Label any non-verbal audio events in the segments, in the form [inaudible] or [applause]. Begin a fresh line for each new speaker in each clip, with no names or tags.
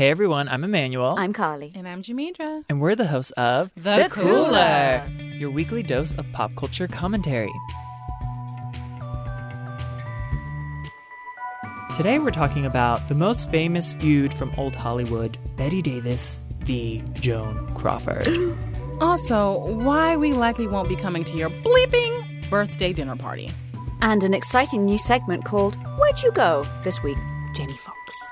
Hey everyone, I'm Emmanuel.
I'm Carly.
And I'm Jamidra.
and we're the hosts of
The
Cooler.
your weekly dose of pop culture commentary. Today we're talking about the most famous feud from old Hollywood, Bette Davis v. Joan Crawford. [gasps]
Also, why we likely won't be coming to your bleeping birthday dinner party.
And an exciting new segment called Where'd You Go? This week, Jamie Foxx.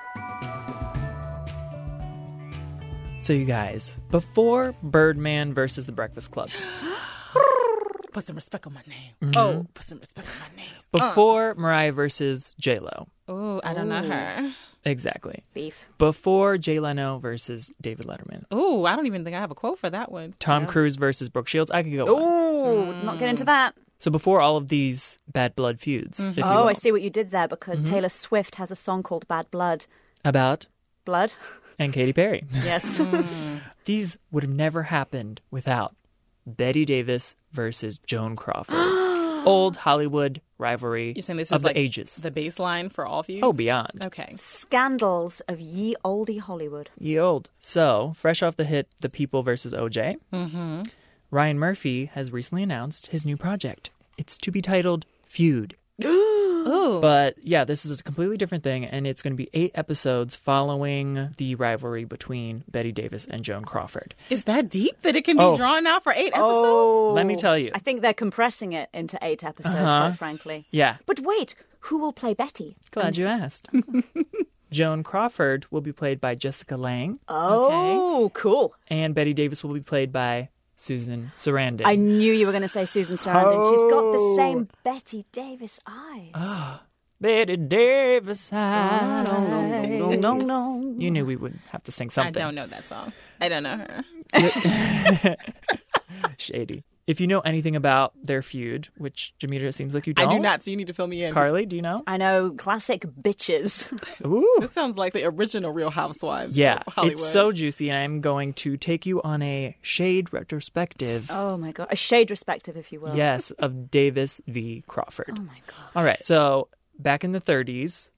So you guys, before Birdman versus the Breakfast Club, [gasps]
Put some respect on my name. Mm-hmm. Oh, put some respect on my name. Uh.
before Mariah versus J Lo,
Oh, I don't know her.
exactly.
Beef.
Before Jay Leno versus David Letterman,
Oh, I don't even think I have a quote for that one.
Tom Cruise versus Brooke Shields. I could go. on.
Oh, not get into that.
So before all of these bad blood feuds, if mm-hmm. you
Oh,
will,
I see what you did there because mm-hmm. Taylor Swift has a song called Bad Blood.
about
Blood?
And Katy Perry. [laughs]
Yes.
These would have never happened without Bette Davis versus Joan Crawford. [gasps] Old Hollywood rivalry
You're saying this
of
is
the
like
ages.
the baseline for all feuds?
oh, beyond.
Okay.
Scandals of ye olde Hollywood.
Ye old. So, fresh off the hit The People versus OJ,
Mm-hmm.
Ryan Murphy has recently announced his new project. It's to be titled Feud. [gasps] [gasps]
Ooh.
But yeah, this is a completely different thing, and it's going to be eight episodes following the rivalry between Bette Davis and Joan Crawford.
is that deep that it can be
Oh.
drawn out for eight episodes?
Oh.
Let me tell you.
I think they're compressing it into eight episodes,
Uh-huh.
quite frankly.
Yeah,
But wait, who will play Bette?
glad you asked. [laughs] Joan Crawford will be played by Jessica Lange,
Oh, cool.
and Bette Davis will be played by Susan Sarandon.
I knew you were going to say Susan Sarandon. She's got the oh. same Bette Davis eyes.
Ah, Bette Davis. eyes.
no, no, no.
You knew we would have to sing something.
I don't know that song. I don't know her. [laughs]
shady. If you know anything about their feud, which Jamita it seems like you don't.
I do not, so you need to fill me in.
Carly, do you know?
I know, classic bitches. [laughs]
Ooh.
This sounds like the original Real Housewives.
Yeah,
of Hollywood.
it's so juicy, and I'm going to take you on a shade retrospective.
oh my god, a shade retrospective, if you will.
Yes, of Davis v. Crawford.
Oh my god.
All right, so back in the 30s,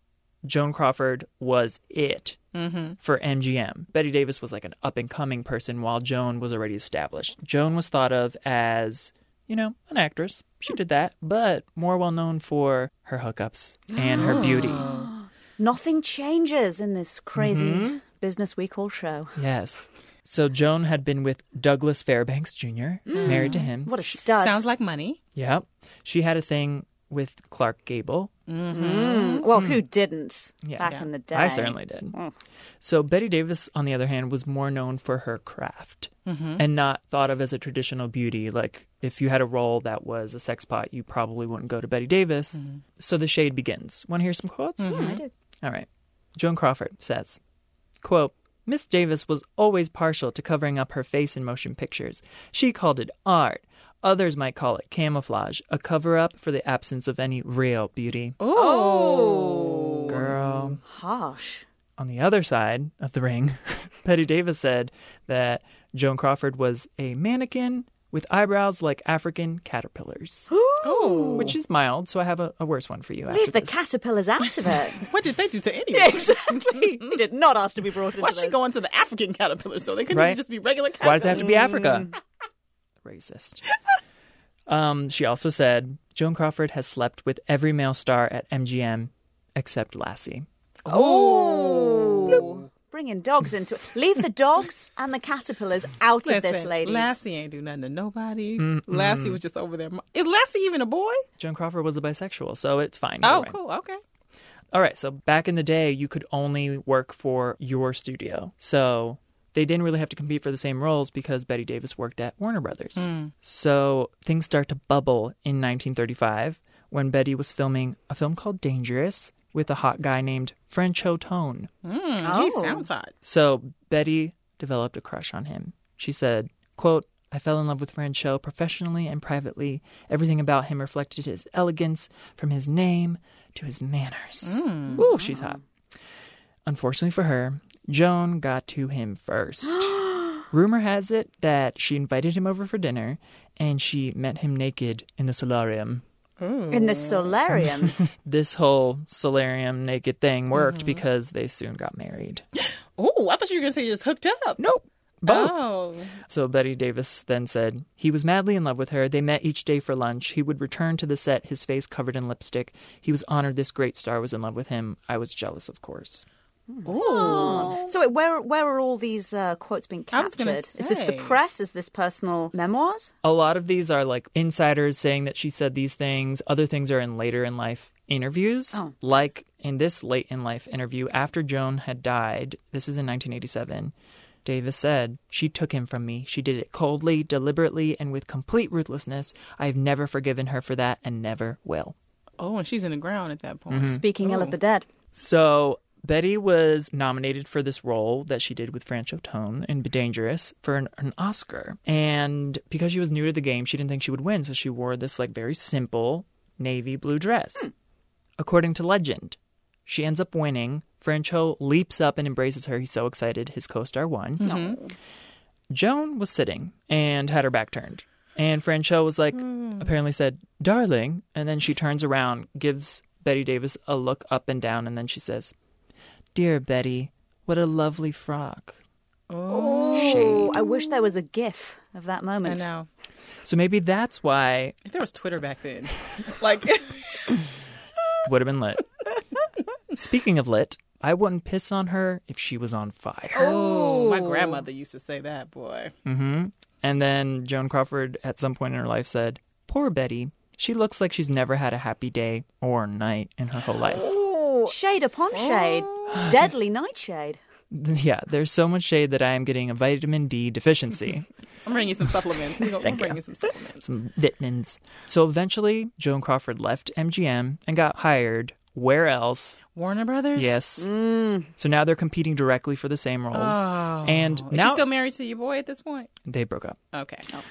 Joan Crawford was it
Mm-hmm.
for MGM. Bette Davis was like an up and coming person, while Joan was already established. Joan was thought of as, you know, an actress. She did that, but more well known for her hookups and her beauty. [gasps]
Nothing changes in this crazy
Mm-hmm.
business we call show.
Yes. So Joan had been with Douglas Fairbanks Jr., married to him.
What a stud.
Sounds like money.
Yep. She had a thing with Clark Gable. Mm-hmm.
Mm, well, who hmm. didn't
Yeah.
back
Yeah.
in the day?
I certainly did. Hmm. So Bette Davis, on the other hand, was more known for her craft mm-hmm. and not thought of as a traditional beauty. Like if you had a role that was a sex pot, you probably wouldn't go to Bette Davis. Mm-hmm. So the shade begins. Want to hear some quotes?
Yeah, I do.
All right. Joan Crawford says, quote, Miss Davis was always partial to covering up her face in motion pictures. She called it art. Others might call it camouflage, a cover up for the absence of any real beauty.
Oh,
Girl.
harsh.
On the other side of the ring, [laughs] Bette Davis said that Joan Crawford was a mannequin with eyebrows like African caterpillars, [gasps]
Oh,
which is mild, so I have a, a worse one for you.
Leave
after
the
this.
caterpillars out of it. [laughs]
what did they do to anyone? [laughs]
exactly. He did not ask to be brought into
Why's she
this.
going to the African caterpillars? So they couldn't
Right.
just be regular caterpillars.
Why does it have to be Africa? Mm. Racist. [laughs] Um, she also said Joan Crawford has slept with every male star at MGM except Lassie.
Oh. Bringing dogs into it. Leave the dogs and the caterpillars out of this,
Listen,
ladies.
Lassie ain't do nothing to nobody. Lassie was just over there. Is Lassie even a boy?
Joan Crawford was a bisexual, so it's fine. either
Oh,
way.
cool. Okay.
All right, so back in the day, you could only work for your studio. So they didn't really have to compete for the same roles because Bette Davis worked at Warner Brothers. So things start to bubble in 1935 when Bette was filming a film called Dangerous with a hot guy named Franchot Tone.
Mm, He
Oh.
sounds hot.
So Bette developed a crush on him. She said, quote, I fell in love with Franchot professionally and privately. Everything about him reflected his elegance, from his name to his manners. Ooh, she's hot. Unfortunately for her, Joan got to him first. [gasps] Rumor has it that she invited him over for dinner and she met him naked in the solarium.
In the solarium. [laughs]
This whole solarium naked thing worked mm-hmm. because they soon got married. [gasps]
Oh, I thought you were going to say you just hooked up.
Nope. Both.
Oh.
So Bette Davis then said he was madly in love with her. They met each day for lunch. He would return to the set, his face covered in lipstick. He was honored this great star was in love with him. I was jealous, of course.
Ooh.
So wait, where where are all these uh, quotes being captured? Is this the press? Is this personal memoirs?
A lot of these are like insiders saying that she said these things. Other things are in later in life interviews.
Oh.
Like in this late in life interview after Joan had died, this is in 1987. Davis said, She took him from me. She did it coldly, deliberately, and with complete ruthlessness. I have never forgiven her for that and never will.
Oh, and she's in the ground at that point.
Speaking ill of
Oh.
the dead.
So Bette was nominated for this role that she did with Franchot Tone in Dangerous for an, an Oscar. And because she was new to the game, she didn't think she would win, so she wore this like very simple navy blue dress. Hmm. According to legend, she ends up winning. Franchot leaps up and embraces her. He's so excited. His co-star won.
No.
Joan was sitting and had her back turned. And Franchot was like, hmm. apparently said, darling. And then she turns around, gives Bette Davis a look up and down, and then she says, Dear Bette, what a lovely frock.
Oh, I wish there was a GIF of that moment.
I know.
So maybe that's why
If there was Twitter back then, [laughs] like, [laughs]
would have been lit. Speaking of lit, I wouldn't piss on her if she was on fire.
oh, my grandmother used to say that, boy.
hmm And then Joan Crawford, at some point in her life, said, Poor Bette. She looks like she's never had a happy day or night in her whole life. [gasps] [laughs] Oh.
Shade upon shade. Oh. Deadly nightshade. [laughs]
Yeah, there's so much shade that I am getting a vitamin D deficiency. [laughs]
I'm bringing you some supplements. [laughs] I'm
Thank
bringing
you.
you some supplements.
some vitamins. So eventually, Joan Crawford left MGM and got hired. Where else?
Warner Brothers?
Yes. Mm. So now they're competing directly for the same roles.
Oh.
And
Is she still married to your boy at this point?
they broke up.
Okay.
Oh.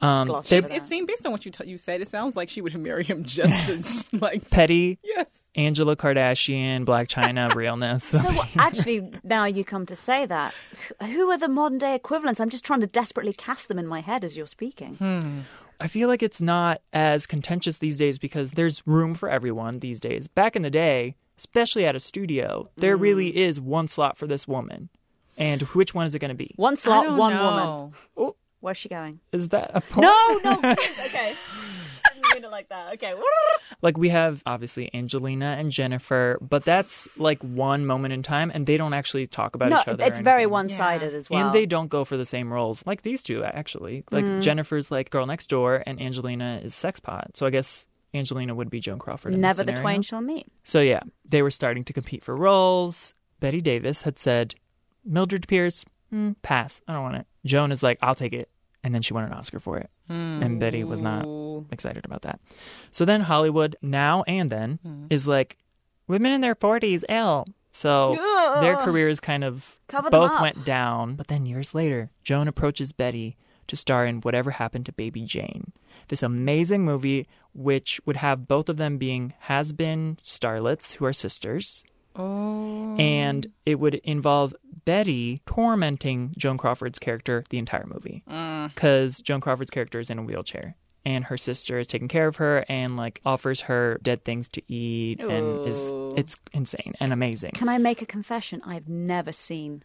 Um,
they.
It seemed based on what you t- you said, it sounds like she would marry him [laughs] just to [laughs] like.
petty
Yes.
Angela Kardashian, Blac Chyna [laughs] realness.
So actually, now you come to say that, who are the modern day equivalents? I'm just trying to desperately cast them in my head as you're speaking.
I feel like it's not as contentious these days because there's room for everyone these days. Back in the day, especially at a studio, there
Mm.
really is one slot for this woman. And which one is it going to be?
One slot, one
know.
woman. Where's she going?
Is that a point?
No, no. [laughs] okay. Didn't mean it like that. Okay. [laughs]
Like we have obviously Angelina and Jennifer, but that's like one moment in time, and they don't actually talk about
No,
each other. or
it's very one-sided as well.
And they don't go for the same roles, like these two actually. Like
Mm.
Jennifer's like girl next door, and Angelina is sex pot. So I guess Angelina would be Joan Crawford. in
Never the twain shall meet.
So yeah, they were starting to compete for roles. Bette Davis had said, Mildred Pierce, mm, pass. I don't want it. Joan is like, I'll take it. And then she won an Oscar for it. And Bette was not excited about that. So then Hollywood, now and then, is like, women in their 40s, ill. So their careers kind of
Cover
both went down. But then years later, Joan approaches Bette to star in Whatever Happened to Baby Jane. This amazing movie, which would have both of them being has been starlets who are sisters.
Oh.
And it would involve Bette tormenting Joan Crawford's character the entire movie. Mm. Because Joan Crawford's character is in a wheelchair. And her sister is taking care of her and like offers her dead things to eat and is it's insane and amazing.
Can I make a confession? I've never seen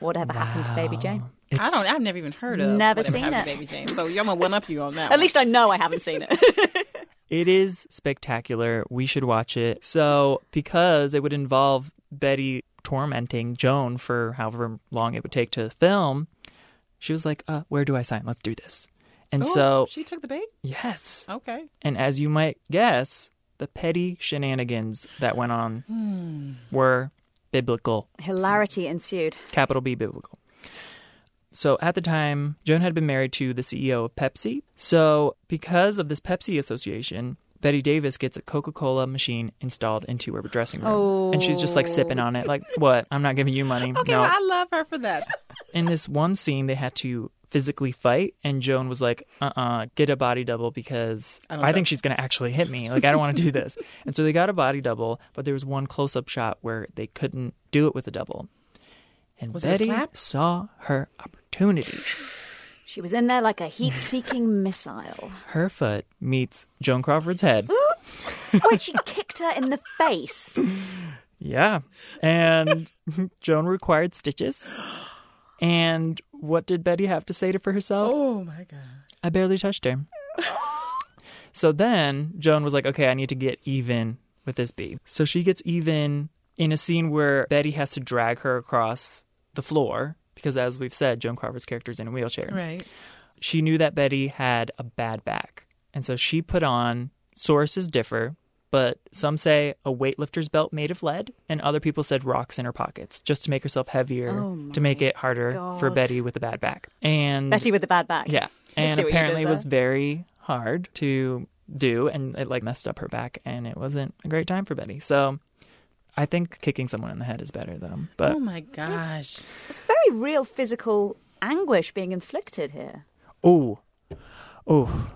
whatever happened to Baby Jane.
I don't. I've never even heard of.
Never
Whatever
seen
Happened to
it.
Baby Jane. So I'm gonna one up you on that. [laughs]
At
one.
least I know I haven't seen it. [laughs] [laughs]
It is spectacular. We should watch it. So, because it would involve Bette tormenting Joan for however long it would take to film, she was like, uh, Where do I sign? Let's do this. And
Oh,
so,
she took the bait.
yes.
Okay.
And as you might guess, the petty shenanigans that went on were biblical,
Hilarity ensued.
capital B biblical. So at the time, Joan had been married to the CEO of Pepsi. So because of this Pepsi association, Bette Davis gets a Coca Cola machine installed into her dressing room. And she's just like sipping on it, like, what? I'm not giving you money. [laughs]
Okay.
no.
Well, I love her for that. [laughs]
In this one scene, they had to physically fight, and Joan was like, uh uh get a body double because
I
I, think she's going to actually hit me. Like, I don't want to do this. [laughs] And so they got a body double, but there was one close up shot where they couldn't do it with a double. And
Was Bette
saw her opportunity.
She was in there like a heat seeking [laughs] missile.
Her foot meets Joan Crawford's head. [gasps]
Wait, she kicked her in the face.
Yeah. And [laughs] Joan required stitches. And what did Bette have to say to for herself?
Oh my god.
I barely touched her. [laughs] so then Joan was like, okay, I need to get even with this bee. So she gets even in a scene where Bette has to drag her across the floor because, as we've said, Joan Crawford's character is in a wheelchair.
Right.
She knew that Bette had a bad back. And so she put on, sources differ, but some say a weightlifter's belt made of lead, and other people said rocks in her pockets just to make herself heavier,
Oh
to make it harder for Bette with a bad back. And
Bette with the bad back.
yeah. [laughs] And
see what you did
apparently it was very hard to do and it like messed up her back and it wasn't a great time for Bette. So I think kicking someone in the head is better though. But
oh my gosh.
It's very real physical anguish being inflicted here.
oh. Oh.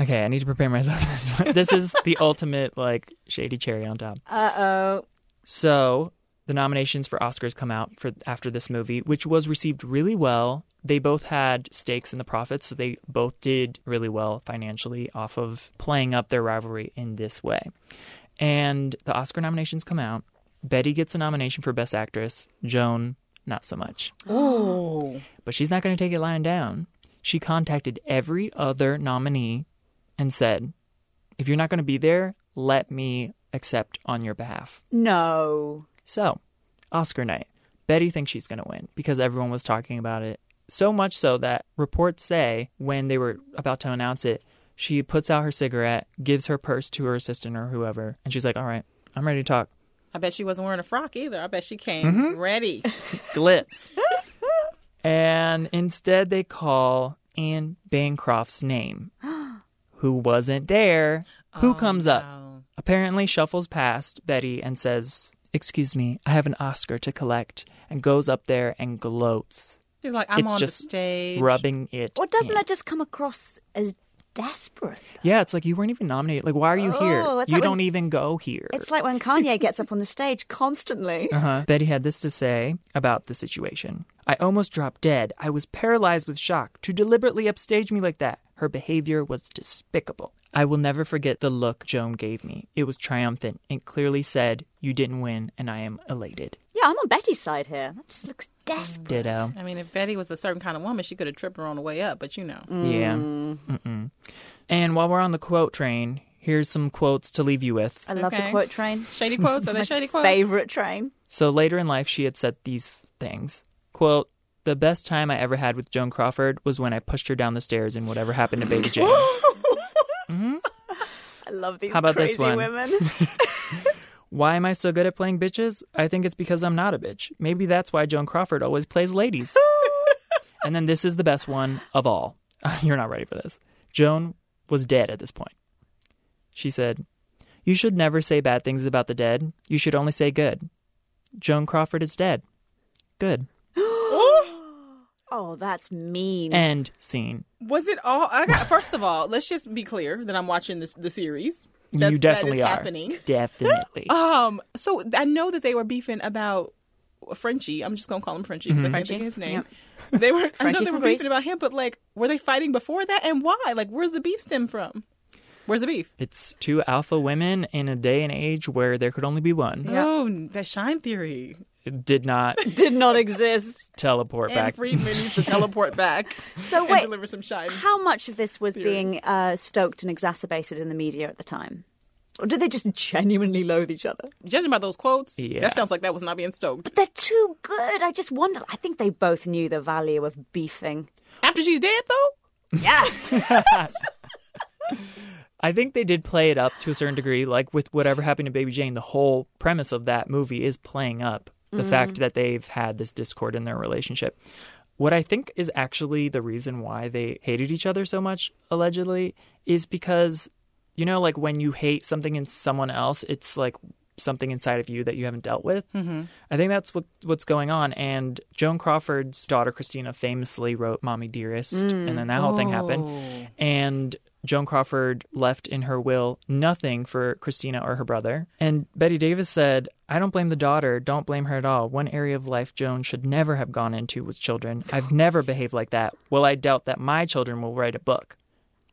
Okay, I need to prepare myself for this one. This is the ultimate like shady cherry on top.
Uh oh.
So the nominations for Oscars come out for after this movie, which was received really well. They both had stakes in the profits, so they both did really well financially off of playing up their rivalry in this way. And the Oscar nominations come out. Bette gets a nomination for Best Actress. Joan, not so much.
Oh.
But she's not going to take it lying down. She contacted every other nominee and said, if you're not going to be there, let me accept on your behalf.
No.
So, Oscar night. Bette thinks she's going to win because everyone was talking about it. So much so that reports say when they were about to announce it, she puts out her cigarette, gives her purse to her assistant or whoever, and she's like, All right, I'm ready to talk.
I bet she wasn't wearing a frock either. I bet she came mm-hmm. ready. [laughs]
Glitzed. and instead, they call Anne Bancroft's name, [gasps] who wasn't there. Who oh, comes up? Apparently shuffles past Bette and says, Excuse me, I have an Oscar to collect, and goes up there and gloats,
She's like, I'm
It's
on
just
the stage.
rubbing it.
Well, doesn't
in.
that just come across as desperate?
Yeah, it's like you weren't even nominated. Like, why are you here?
Oh, it's
You don't
when-
even go here.
It's like when Kanye gets up on the stage constantly. [laughs]
Uh-huh. Bette had this to say about the situation. I almost dropped dead. I was paralyzed with shock. To deliberately upstage me like that, her behavior was despicable. I will never forget the look Joan gave me. It was triumphant. It clearly said, You didn't win, and I am elated.
Yeah, I'm on Bette's side here. That just looks mm. desperate.
Ditto.
I mean, if Bette was a certain kind of woman, she could have tripped her on the way up, but you know.
Yeah. Mm. Mm-mm. And while we're on the quote train, here's some quotes to leave you with.
I love the quote train.
Shady quotes? Are they [laughs]
My
shady quotes?
favorite train.
So later in life, she had said these things. Quote, the best time I ever had with Joan Crawford was when I pushed her down the stairs and whatever happened to Baby Jane. [laughs] Mm-hmm.
I love these
How about
crazy
this one?
women. [laughs]
why am I so good at playing bitches? I think it's because I'm not a bitch. Maybe that's why Joan Crawford always plays ladies. [laughs] and then this is the best one of all. [laughs] You're not ready for this. Joan was dead at this point. She said, You should never say bad things about the dead. You should only say good. Joan Crawford is dead. Good. [gasps] [gasps]
oh, that's mean.
End scene.
Was it all? I got. [sighs] First of all, let's just be clear that I'm watching this the series. That's,
you definitely
that is
are.
happening. [laughs]
Definitely.
Um. So I know that they were beefing about Frenchie. I'm just gonna call him Frenchie because I can't think his name. They were. I know they were
from Grease.
beefing about him, but like, were they fighting before that? And why? Like, where's the beef stem from? Where's the beef?
It's two alpha women in a day and age where there could only be one.
Oh, that Shine theory.
It did not [laughs]
Did not exist.
teleport
And
back.
Friedman needs to [laughs] teleport back
So
and
wait,
deliver some shine.
how much of this was
Theory.
being uh, stoked and exacerbated in the media at the time? Or did they just genuinely loathe each other?
Judging by those quotes,
Yeah.
that sounds like that was not being stoked.
But they're too good. I just wonder. I think they both knew the value of beefing.
After she's dead, though.
Yeah. [laughs]
I think they did play it up to a certain degree. Like with whatever happened to Baby Jane, the whole premise of that movie is playing up the fact that they've had this discord in their relationship. What I think is actually the reason why they hated each other so much, allegedly, is because, you know, like when you hate something in someone else, it's like something inside of you that you haven't dealt with. Mm-hmm. I think that's what what's going on. And Joan Crawford's daughter Christina famously wrote "Mommy Dearest," and then that whole thing happened. And Joan Crawford left in her will nothing for Christina or her brother. And Bette Davis said, I don't blame the daughter. Don't blame her at all. One area of life Joan should never have gone into was children. I've never behaved like that. Well, I doubt that my children will write a book.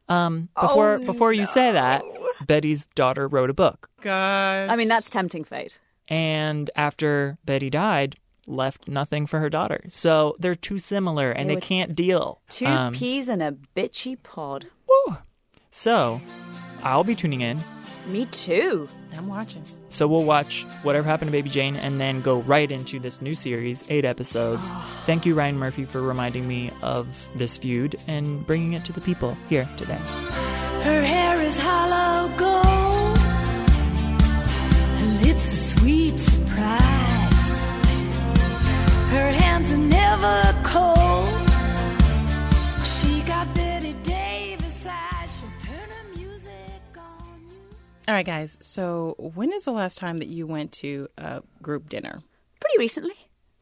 Um, before before you say that, Bette's daughter wrote a book.
Gosh.
I mean, that's tempting fate.
and after Bette died, left nothing for her daughter. So they're too similar and they,
would-
can't deal.
Two
Um,
peas in a bitchy pod.
So I'll be tuning in.
Me too.
I'm watching.
So we'll watch Whatever Happened to Baby Jane and then go right into this new series, eight episodes. Ah. Thank you, Ryan Murphy, for reminding me of this feud and bringing it to the people here today.
Her hair is hollow gold. Her lips a sweet surprise. Her hands are never cold.
All right, guys. So, when is the last time that you went to a group dinner?
Pretty recently.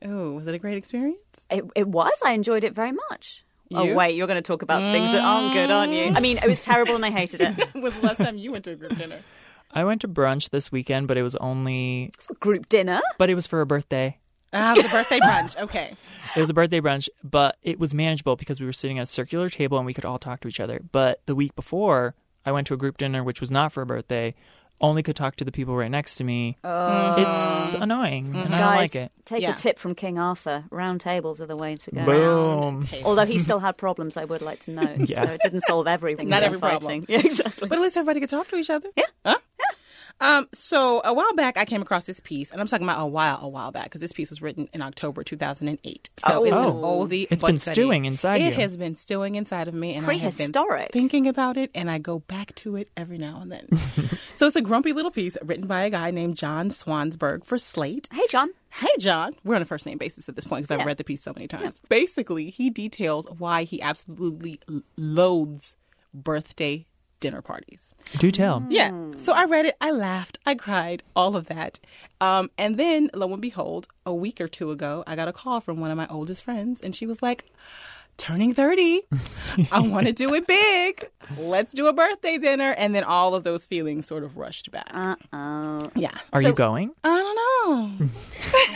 Oh, was it a great experience?
It, it was. I enjoyed it very much.
You?
Oh, wait, you're going to talk about things that aren't good, aren't you? I mean, it was terrible and I hated it. [laughs]
Was the last time you went to a group dinner?
I went to brunch this weekend, but it was only,
It's a group dinner.
but it was for a birthday.
Ah, it was a birthday brunch. Okay. [laughs]
It was a birthday brunch, but it was manageable because we were sitting at a circular table and we could all talk to each other. But the week before, I went to a group dinner, which was not for a birthday, only could talk to the people right next to me. Oh. It's annoying, and I don't mm-hmm.
Guys,
like it.
take
Yeah.
a tip from King Arthur. Round tables are the way to go.
Boom.
Although he still had problems, I would like to know. [laughs]
Yeah.
So it didn't solve everything.
Not every
fighting.
problem. [laughs]
Yeah, exactly.
But at least everybody could talk to each other. Yeah. Huh? Um, so a while back, I came across this piece, and I'm talking about a while, a while back, because this piece was written in October 2008. So
Oh.
it's an
Oh.
oldie.
It's been
goodie.
stewing inside
It
you.
has been stewing inside of me, and I have been
Prehistoric.
thinking about it, and I go back to it every now and then. [laughs] so it's a grumpy little piece written by a guy named John Swansburg for Slate.
Hey, John.
Hey, John. We're on a first name basis at this point because I've read the piece so many times. Basically, he details why he absolutely loathes birthday dinner parties.
Do tell.
Yeah. So I read it. I laughed. I cried. All of that. Um, and then, lo and behold, a week or two ago, I got a call from one of my oldest friends, and she was like, "Turning thirty, I want to do it big. Let's do a birthday dinner." And then all of those feelings sort of rushed back.
Uh oh.
yeah.
Are
So-
you going?
I don't know. [laughs]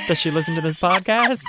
Does she listen to this podcast?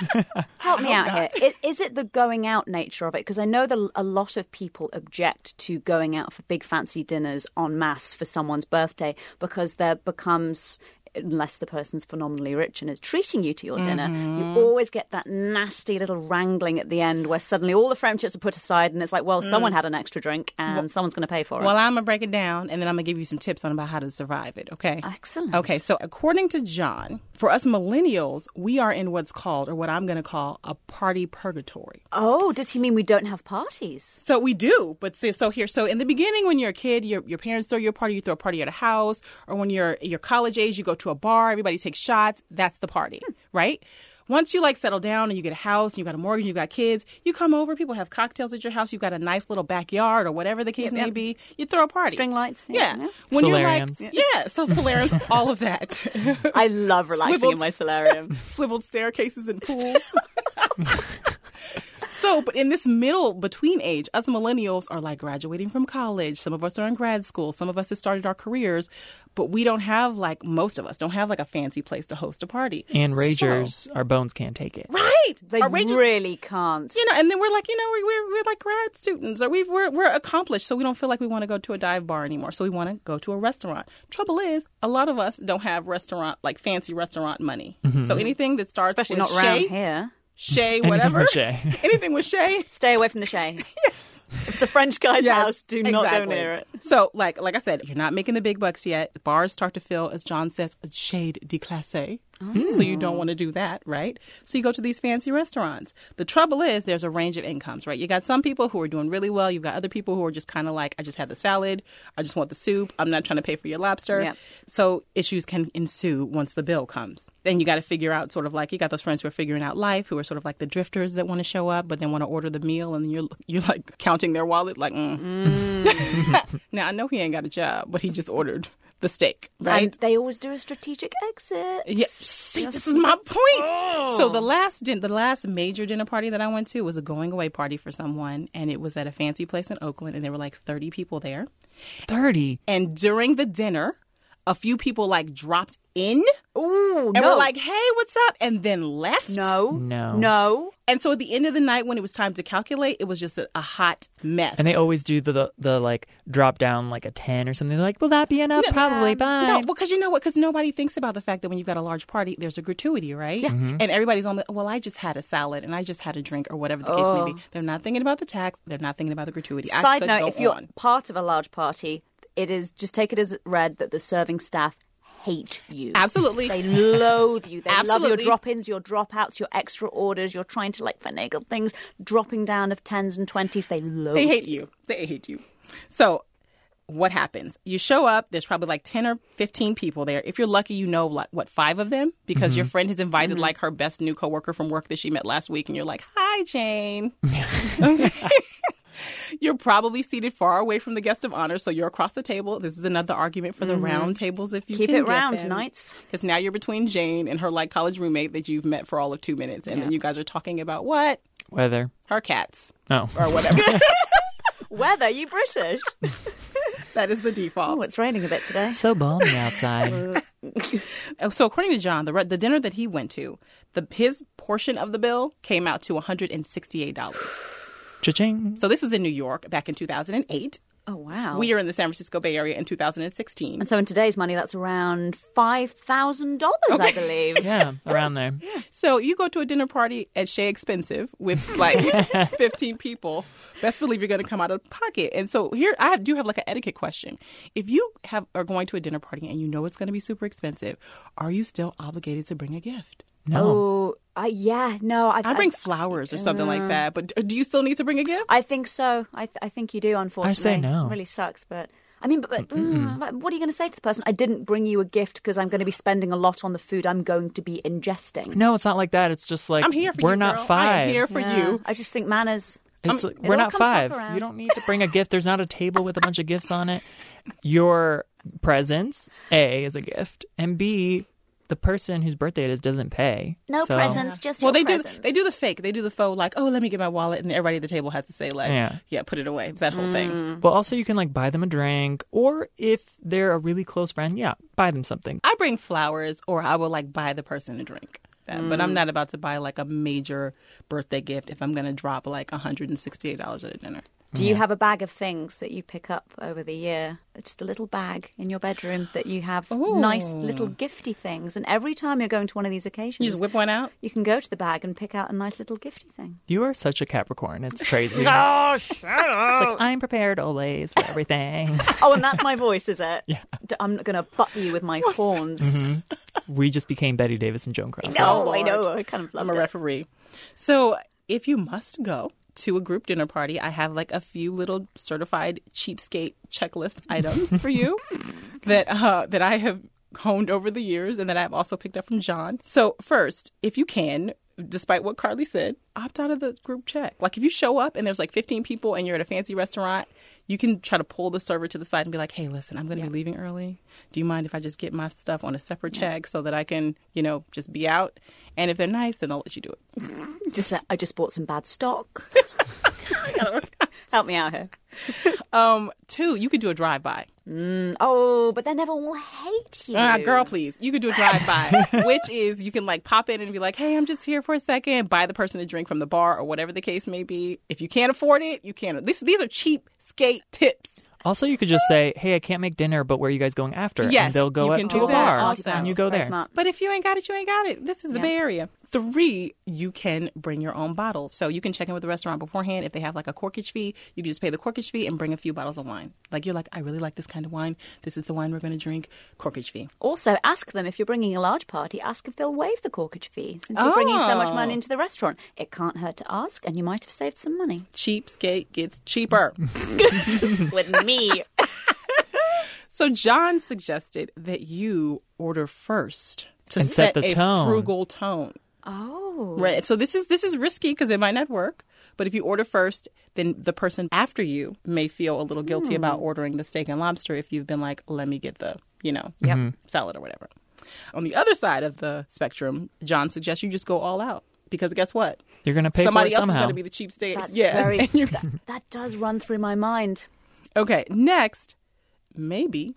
[laughs]
Help me oh, out here. I- Is it the going out nature of it? Because I know that a lot of people object to going out for big fancy dinners en masse for someone's birthday because there becomes, unless the person's phenomenally rich and is treating you to your dinner,
Mm-hmm.
you always get that nasty little wrangling at the end where suddenly all the friendships are put aside and it's like, well, someone had an extra drink and someone's going to pay for it.
Mm. Well, I'm gonna break it down, and then I'm gonna give you some tips on about how to survive it. Okay.
Excellent.
Okay, so according to John, for us millennials, we are in what's called, or what I'm going to call, a party purgatory.
Oh, does he mean we don't have parties?
So we do, but so, so here, so in the beginning, when you're a kid, your your parents throw you a party, you throw a party at a house, or when you're your college age, you go to a bar, everybody takes shots. That's the party, right? Once you like settle down and you get a house and you got a mortgage, you got kids, you come over, people have cocktails at your house, you've got a nice little backyard or whatever the case may
yep.
be, you throw a party.
String lights?
Yeah.
Yeah, yeah.
When
Solariums.
you're like, yeah, so solariums, [laughs] all of that.
I love relaxing in my solarium. [laughs]
swiveled staircases and pools. [laughs] so, but in this middle between age, us millennials are like graduating from college. Some of us are in grad school. Some of us have started our careers, but we don't have like most of us don't have like a fancy place to host a party.
and
So-
ragers, our bones can't take it.
right?
They
Our ragers-
really can't.
you know, and then we're like, you know, we're, we're, we're like grad students or we've, we're, we're accomplished, so we don't feel like we want to go to a dive bar anymore. So we want to go to a restaurant. Trouble is, a lot of us don't have restaurant, like fancy restaurant money. Mm-hmm. So anything that starts
Especially
with
not around here.
Shay, whatever.
with Shay. [laughs]
anything with Shay.
Stay away from the Shay. [laughs] If it's a French guy's
Yes,
house, do not go near it.
So, like, like I said, you're not making the big bucks yet. The bars start to fill, as John says, a shade So you don't want to do that, right? So you go to these fancy restaurants. The trouble is, there's a range of incomes, right? You got some people who are doing really well. You've got other people who are just kind of like, I just had the salad. I just want the soup. I'm not trying to pay for your lobster.
Yep.
So issues can ensue once the bill comes. Then you got to figure out sort of like you got those friends who are figuring out life, who are sort of like the drifters that want to show up, but then want to order the meal, and you're you're like counting their wallet, like. Mm. [laughs] now I know he ain't got a job, but he just ordered the steak, right?
And they always do a strategic exit.
Yeah, see, this is my point. So the oh. last din- the last major dinner party that I went to was a going away party for someone, and it was at a fancy place in Oakland, and there were like thirty people there.
30.
And during the dinner, a few people like dropped in
Ooh,
and
no.
were like, "Hey, what's up?" and then left.
no,
No.
no.
And so at the end of the night, when it was time to calculate, it was just a, a hot mess.
And they always do the, the the like drop down like a ten or something. They're like, will that be enough? Probably. Bye.
No, because you know what? Because nobody thinks about the fact that when you've got a large party, there's a gratuity, right? Yeah.
Mm-hmm.
And everybody's on the, well, I just had a salad and I just had a drink or whatever the case may be. They're not thinking about the tax. They're not thinking about the gratuity. I
Side
could
note:
go
If you're part of a large party, it is just take it as read that the serving staff hate you.
Absolutely.
They loathe you. They love your drop-ins, your dropouts, your extra orders. You're trying to like finagle things, dropping down of tens and twenties. They loathe.
They hate you. They hate you. So what happens? You show up, there's probably like 10 or 15 people there. If you're lucky, you know like what, 5 of them because your mm-hmm. friend has invited mm-hmm. like her best new coworker from work that she met last week and you're like, "Hi, Jane." [laughs] [laughs] [laughs] You're probably seated far away from the guest of honor, so you're across the table. This is another argument for the mm-hmm. round tables if you
Keep
can
it
get
round,
them.
knights.
Because now you're between Jane and her like college roommate that you've met for all of two minutes, and then you guys are talking about what
Weather.
her cats
No.
or whatever. [laughs] [laughs]
Weather, you British?
that is the default.
oh, it's raining a bit today.
So balmy outside.
Oh, So according to John, the re- the dinner that he went to, the his portion of the bill came out to one hundred and sixty eight dollars.
Cha-ching.
So this was in New York back in two thousand and eight.
Oh wow.
We are in the San Francisco Bay Area in two thousand and sixteen.
and so in today's money, that's around five thousand dollars, I believe.
Yeah, [laughs] around there.
So you go to a dinner party at Shea Expensive with like [laughs] 15 people. Best believe you're going to come out of pocket. And so here I do have like an etiquette question. If you have are going to a dinner party and you know it's going to be super expensive, are you still obligated to bring a gift?
No.
Oh, I yeah, no, I,
I bring flowers or something like that, but do you still need to bring a gift?
I think so. I, th- I think you do. Unfortunately, I say
no.
It really sucks, but I mean, but, but, mm, but what are you going to say to the person? I didn't bring you a gift because I'm going to be spending a lot on the food I'm going to be ingesting.
No, it's not like that. It's just like
I'm here for
we're
you.
not
girl.
five.
I am here for
Yeah,
you.
I just think manners.
It's like,
it
we're not five. You don't need to bring a gift. There's not a table with a bunch of gifts on it. Your presence, A, is a gift, and B, the person whose birthday it is doesn't pay.
No
So-
presents, just
Well,
your
they do. They do the fake. They do the faux. Like, oh, let me get my wallet, and everybody at the table has to say, like,
Yeah.
yeah, put it away. That whole thing. Mm.
Well, also you can like buy them a drink, or if they're a really close friend, yeah, buy them something.
I bring flowers, or I will like buy the person a drink. That- But I'm mm. not about to buy like a major birthday gift if I'm going to drop like 168 dollars at a dinner.
Do you have a bag of things that you pick up over the year? Just a little bag in your bedroom that you have nice little gifty things, and every time you're going to one of these occasions,
You just whip one out.
you can go to the bag and pick out a nice little gifty thing.
You are such a Capricorn. It's crazy. [laughs] oh, shut up! It's like I'm prepared always for everything. [laughs]
Oh, and that's my voice, is it? [laughs] Yeah. I'm not going to butt you with my horns. Mm-hmm.
we just became Bette Davis and Joan Crawford.
No, I know. I kind of love
I'm a
it.
referee. So if you must go to a group dinner party, I have like a few little certified cheapskate checklist items for you [laughs] that uh, that I have honed over the years and that I've also picked up from John. So first, if you can. Despite what Carly said, opt out of the group check. Like if you show up and there's like 15 people and you're at a fancy restaurant, you can try to pull the server to the side and be like, "Hey, listen, I'm going to be leaving early. Do you mind if I just get my stuff on a separate check so that I can, you know, just be out?" And if they're nice, then they'll let you do it. [laughs]
Just, uh, I just bought some bad stock. [laughs] [laughs] [laughs] Help me out here. [laughs]
Um, two, you could do a drive by.
Oh, but then everyone will hate you.
Uh, girl, please. You could do a drive by, [laughs] which is you can like pop in and be like, hey, I'm just here for a second, buy the person a drink from the bar or whatever the case may be. If you can't afford it, you can't. This, these are cheap skate tips.
Also, you could just say, "Hey, I can't make dinner, but where are you guys going after?"
Yes,
and they'll go
you can
to
do
a
that
bar,
also.
and you go
Very
there.
smart.
But if you ain't got it, you ain't got it. This is the Bay Area. Three, you can bring your own bottles. So you can check in with the restaurant beforehand. If they have like a corkage fee, you can just pay the corkage fee and bring a few bottles of wine. Like you're like, I really like this kind of wine. This is the wine we're going to drink. Corkage fee.
Also, ask them if you're bringing a large party, ask if they'll waive the corkage fee. Since you're bringing so much money
Oh.
into the restaurant, it can't hurt to ask, and you might have saved some money.
Cheap skate gets cheaper. [laughs] [laughs]
With me.
So John suggested that you order first to
And set the
a
tone.
frugal tone.
Oh.
Right. So this is this is risky because it might not work. But if you order first, then the person after you may feel a little guilty
Hmm.
about ordering the steak and lobster if you've been like, let me get the, you know, salad or whatever. On the other side of the spectrum, John suggests you just go all out. Because guess what?
You're gonna pay
Somebody
for it
else is going to be the cheap steak.
That's
yes.
very. [laughs] That, that does run through my mind.
Okay, next, maybe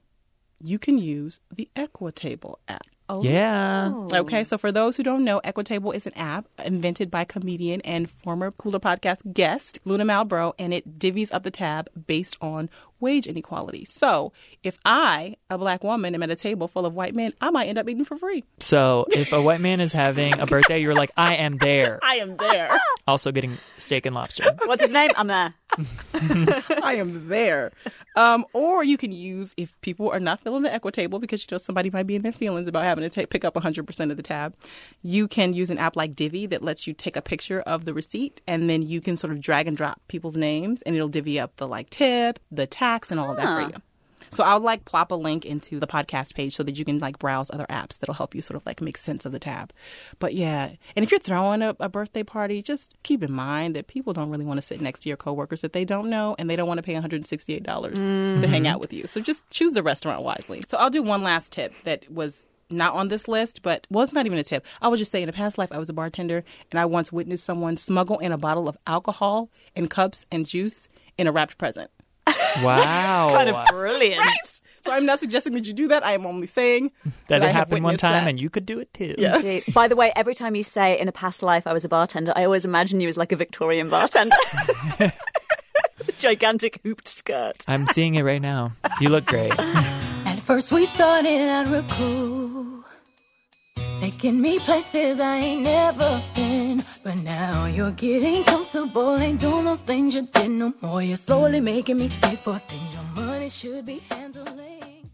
you can use the Equitable app. Oh.
Yeah.
Okay, so for those who don't know, Equitable is an app invented by comedian and former Cooler Podcast guest Luna Malbroux, and it divvies up the tab based on wage inequality. So if I, a black woman, am at a table full of white men, I might end up eating for free.
So if a white man is having a birthday, you're like, I am there. [laughs]
I am there.
Also getting steak and lobster. [laughs]
What's his name? I'm there. [laughs]
I am there. Um, or you can use if people are not feeling the Equitable because you know somebody might be in their feelings about having to take pick up 100% of the tab. You can use an app like Divvy that lets you take a picture of the receipt and then you can sort of drag and drop people's names and it'll divvy up the like tip, the and all of that for you. So I'll like plop a link into the podcast page so that you can like browse other apps that'll help you sort of like make sense of the tab. But yeah, and if you're throwing a, a birthday party, just keep in mind that people don't really want to sit next to your coworkers that they don't know and they don't want to pay $168 to hang out with you. So just choose the restaurant wisely. So I'll do one last tip that was not on this list, but was not even a tip. I would just say in a past life, I was a bartender and I once witnessed someone smuggle in a bottle of alcohol and cups and juice in a wrapped present. [laughs]
Wow.
Kind of brilliant.
So I'm not suggesting that you do that. I am only saying
that
I
it
have
happened one time
that.
and you could do it too.
Yeah.
By the way, every time you say in a past life I was a bartender, I always imagine you as like a Victorian bartender. [laughs] [laughs] Gigantic hooped skirt.
I'm seeing it right now. You look great.
At first we started out real cool, taking me places I ain't never been. But now you're getting comfortable, ain't doing those things you did no more. You're slowly making me pay for things your money should be handling.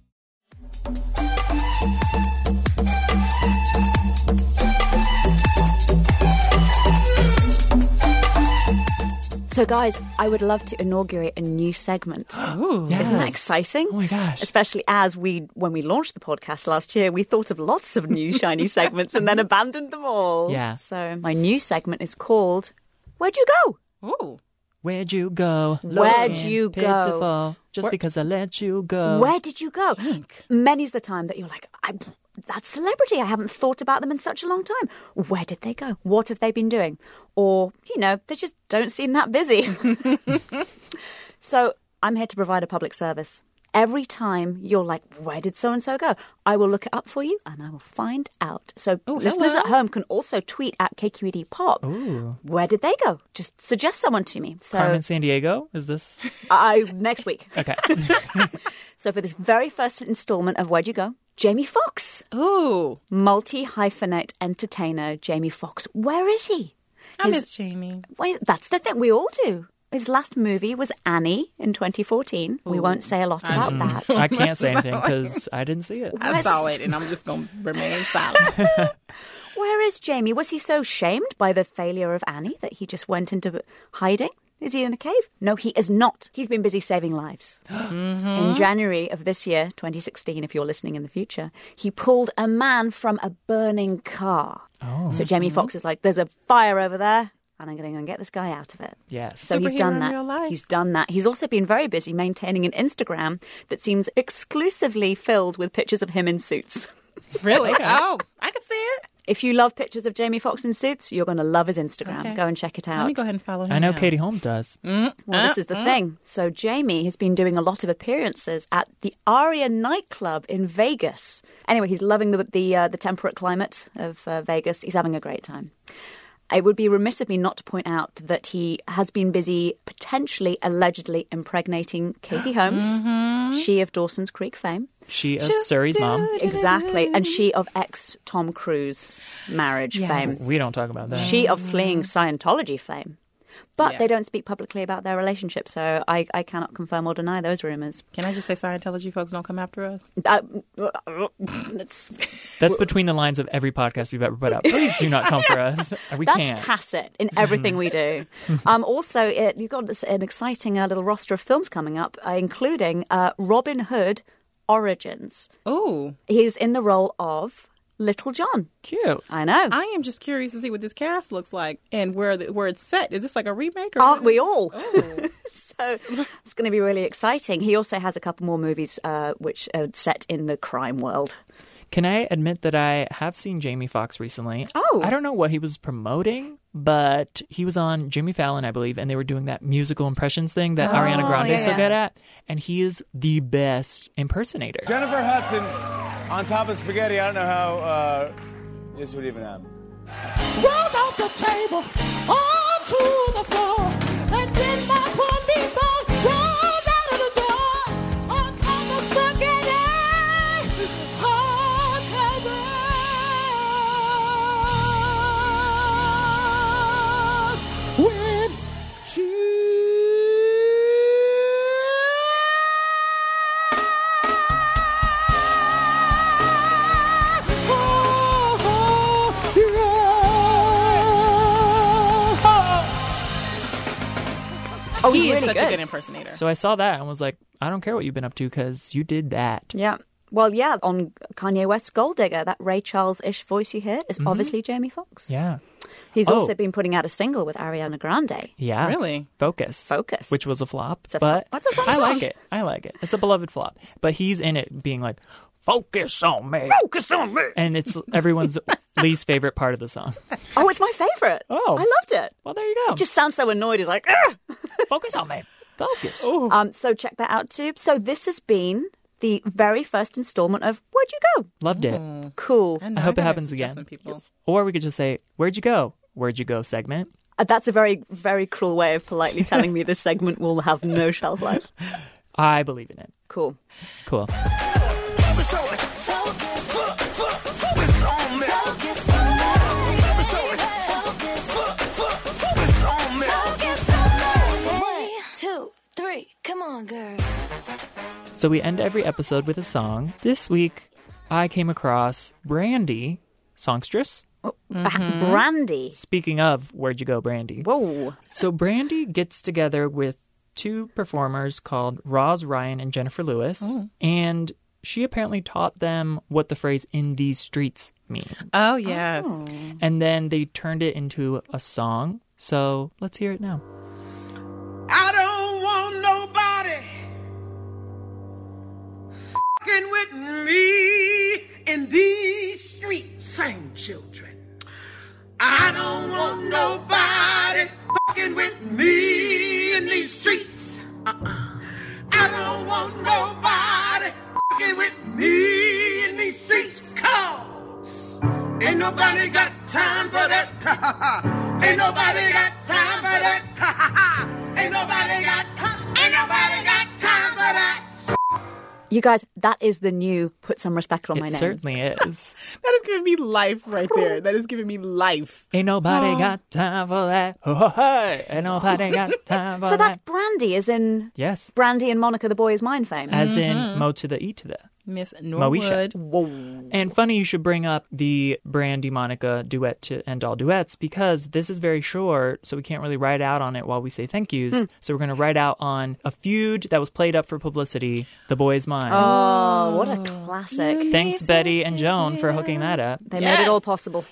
So, guys, I would love to inaugurate a new segment. [gasps]
Ooh.
Yes.
Isn't that exciting?
Oh my gosh.
Especially as we, when we launched the podcast last year, we thought of lots of new shiny [laughs] segments and then abandoned them all.
Yeah.
So, my new segment is called Where'd You Go?
Ooh.
Where'd you go?
Where'd you go?
pitiful, Just because I let you go.
Where did you go? Many's the time that you're like, I, that celebrity, I haven't thought about them in such a long time. Where did they go? What have they been doing? Or, you know, they just don't seem that busy. [laughs] so I'm here to provide a public service. Every time you're like, where did so and so go? I will look it up for you and I will find out. So oh, listeners
hello.
at home can also tweet at KQED Pop. Where did they go? Just suggest someone to me. So
Carmen Sandiego? Is this
I next week.
okay? [laughs]
So for this very first installment of Where'd You Go? Jamie Foxx.
Ooh.
multi hyphenate entertainer Jamie Foxx. Where is he?
I
His-
miss Jamie.
Wait, that's the thing. We all do. His last movie was Annie in 2014. We won't say a lot about that.
I can't say [laughs] anything because I didn't see it.
I saw it and I'm just going to remain [laughs] silent.
Where is Jamie? Was he so shamed by the failure of Annie that he just went into hiding? Is he in a cave? No, he is not. He's been busy saving lives. [gasps] In mm-hmm. January of this year, 2016, if you're listening in the future, he pulled a man from a burning car. Oh. So Jamie Foxx is like, there's a fire over there, and I'm going to go and get this guy out of it.
Yes.
So he's done that. He's done that. He's also been very busy maintaining an Instagram that seems exclusively filled with pictures of him in suits.
really? [laughs] Oh, I could see it.
If you love pictures of Jamie Foxx in suits, you're going to love his Instagram.
Okay.
Go and check it out.
Let me go ahead and follow him.
I know
now.
Katie Holmes does.
Well, this is the thing. So Jamie has been doing a lot of appearances at the Aria nightclub in Vegas. Anyway, he's loving the the, uh, the temperate climate of uh, Vegas. He's having a great time. It would be remiss of me not to point out that he has been busy, potentially, allegedly impregnating Katie Holmes, she of Dawson's Creek fame.
She is Suri's mom.
Exactly. And she of ex Tom Cruise marriage fame.
We don't talk about that.
She of fleeing Scientology fame. But
Yeah.
they don't speak publicly about their relationship, so I, I cannot confirm or deny those rumours.
Can I just say Scientology folks don't come after us?
Uh, [laughs] that's
That's between the lines of every podcast we've ever put out. Please do not come for us. [laughs] We
that's
can't.
tacit in everything we do. [laughs] um, also, it, you've got this, an exciting uh, little roster of films coming up, uh, including uh, Robin Hood Origins.
Oh.
He's in the role of Little John.
Cute.
I know.
I am just curious to see what this cast looks like and where the, where it's set. Is this like a remake? Or
Aren't we all?
Oh. [laughs]
so it's going to be really exciting. He also has a couple more movies uh, which are set in the crime world.
Can I admit that I have seen Jamie Foxx recently?
Oh.
I don't know what he was promoting, but he was on Jimmy Fallon, I believe, and they were doing that musical impressions thing that Ariana Grande is so
yeah.
good at. And he is the best impersonator.
Jennifer Hudson, On top of spaghetti, I don't know how uh, this would even happen.
Roll off the table onto the floor, Oh,
He
he's
is
really
such
good.
a good impersonator.
So I saw that and was like, I don't care what you've been up to because you did that.
Yeah. Well, yeah, on Kanye West's Gold Digger, that Ray Charles ish voice you hear is mm-hmm. obviously Jamie Foxx.
Yeah.
He's
Oh.
also been putting out a single with Ariana Grande.
Yeah.
Really?
Focus.
Focus.
Which was a flop.
a
but
fl- what's a flop?
I like it. I like it. It's a beloved flop. But he's in it being like, focus on me. Focus on me. And it's everyone's [laughs] least favorite part of the song.
Oh, it's my favorite.
Oh.
I loved it.
Well, there you go.
He just sounds so annoyed. He's like, Ugh! [laughs]
focus on me. Focus.
um, so check that out too. So this has been the very first installment of Where'd You Go?
Loved it.
Cool.
And
I hope it happens again.
some People.
Or we could just say, Where'd you go? Where'd you go segment?
Uh, that's a very, very cruel way of politely telling me this segment will have no shelf life. [laughs]
I believe in it.
Cool.
Cool. So we end every episode with a song. This week, I came across Brandy, songstress. Oh, mm-hmm.
Ba- Brandy.
Speaking of, where'd you go, Brandy?
Whoa.
So Brandy gets together with two performers called Roz Ryan and Jennifer Lewis, oh. and she apparently taught them what the phrase "in these streets" means.
Oh yes. Oh.
And then they turned it into a song. So let's hear it now.
I don't want nobody fucking with me in these streets, sing children. I don't want nobody fucking with me in these streets. Uh-uh. I don't want nobody fucking with me in these streets, cause ain't nobody got time for that. [laughs] ain't nobody got time for that. [laughs] ain't nobody got time. ain't nobody
You guys, that is the new put some respect on my name.
it
name.
certainly [laughs] is.
That is giving me life right there. That is giving me life.
Ain't nobody got time for that. Oh, ho, ho. Ain't nobody got [laughs] time for
So that's. Brandy, as in
Yes.
Brandy and Monica the Boy is Mine fame.
As in mm-hmm. Mo to the E to the.
Miss
Moesha.
Norwood.
And funny you should bring up the Brandy Monica duet to end all duets because this is very short, so we can't really write out on it while we say thank yous. Hmm. So we're going to write out on a feud that was played up for publicity, The Boy's Mine.
Oh, oh, what a classic.
Thanks, Bette and Joan, for hooking that up.
They made it all possible.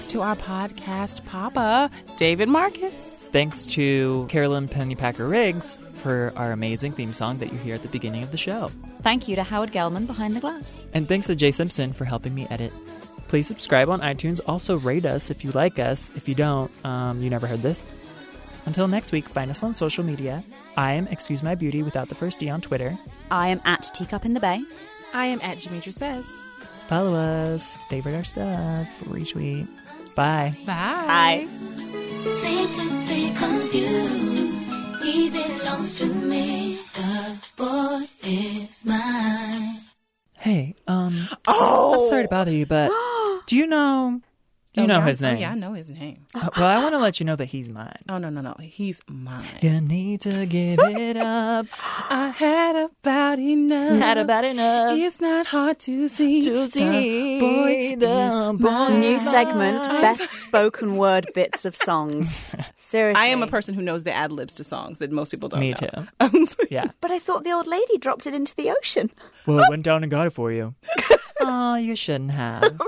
Thanks to our podcast papa, David Marcus.
Thanks to Carolyn Pennypacker Riggs for our amazing theme song that you hear at the beginning of the show.
Thank you to Howard Gelman behind the glass.
And thanks to Jay Simpson for helping me edit. Please subscribe on iTunes. Also, rate us if you like us. If you don't, um, you never heard this. Until next week, find us on social media. I am Excuse My Beauty without the first D on Twitter.
I am at Teacup in the Bay.
I am at Demetra Says.
Follow us, favorite our stuff, retweet. Bye.
Bye.
Bye.
Seem to be confused. He belongs to me. The boy is mine.
Hey, um, [gasps] Oh! I'm sorry to bother you, but [gasps] do you know, you
Oh,
know
yeah,
his name?
Oh, yeah, I know his name.
Uh, well, I want to let you know that he's mine.
Oh, no, no, no. He's mine.
You need to give it up. [laughs]
I had about enough.
Had about enough.
It's not hard to see.
To see
the boy
the boy.
New segment, best spoken word bits of songs. [laughs] Seriously.
I am a person who knows the ad libs to songs that most people don't
Me
know.
too. [laughs] Yeah.
But I thought the old lady dropped it into the ocean.
Well, it went down and got it for you. Oh, you shouldn't have.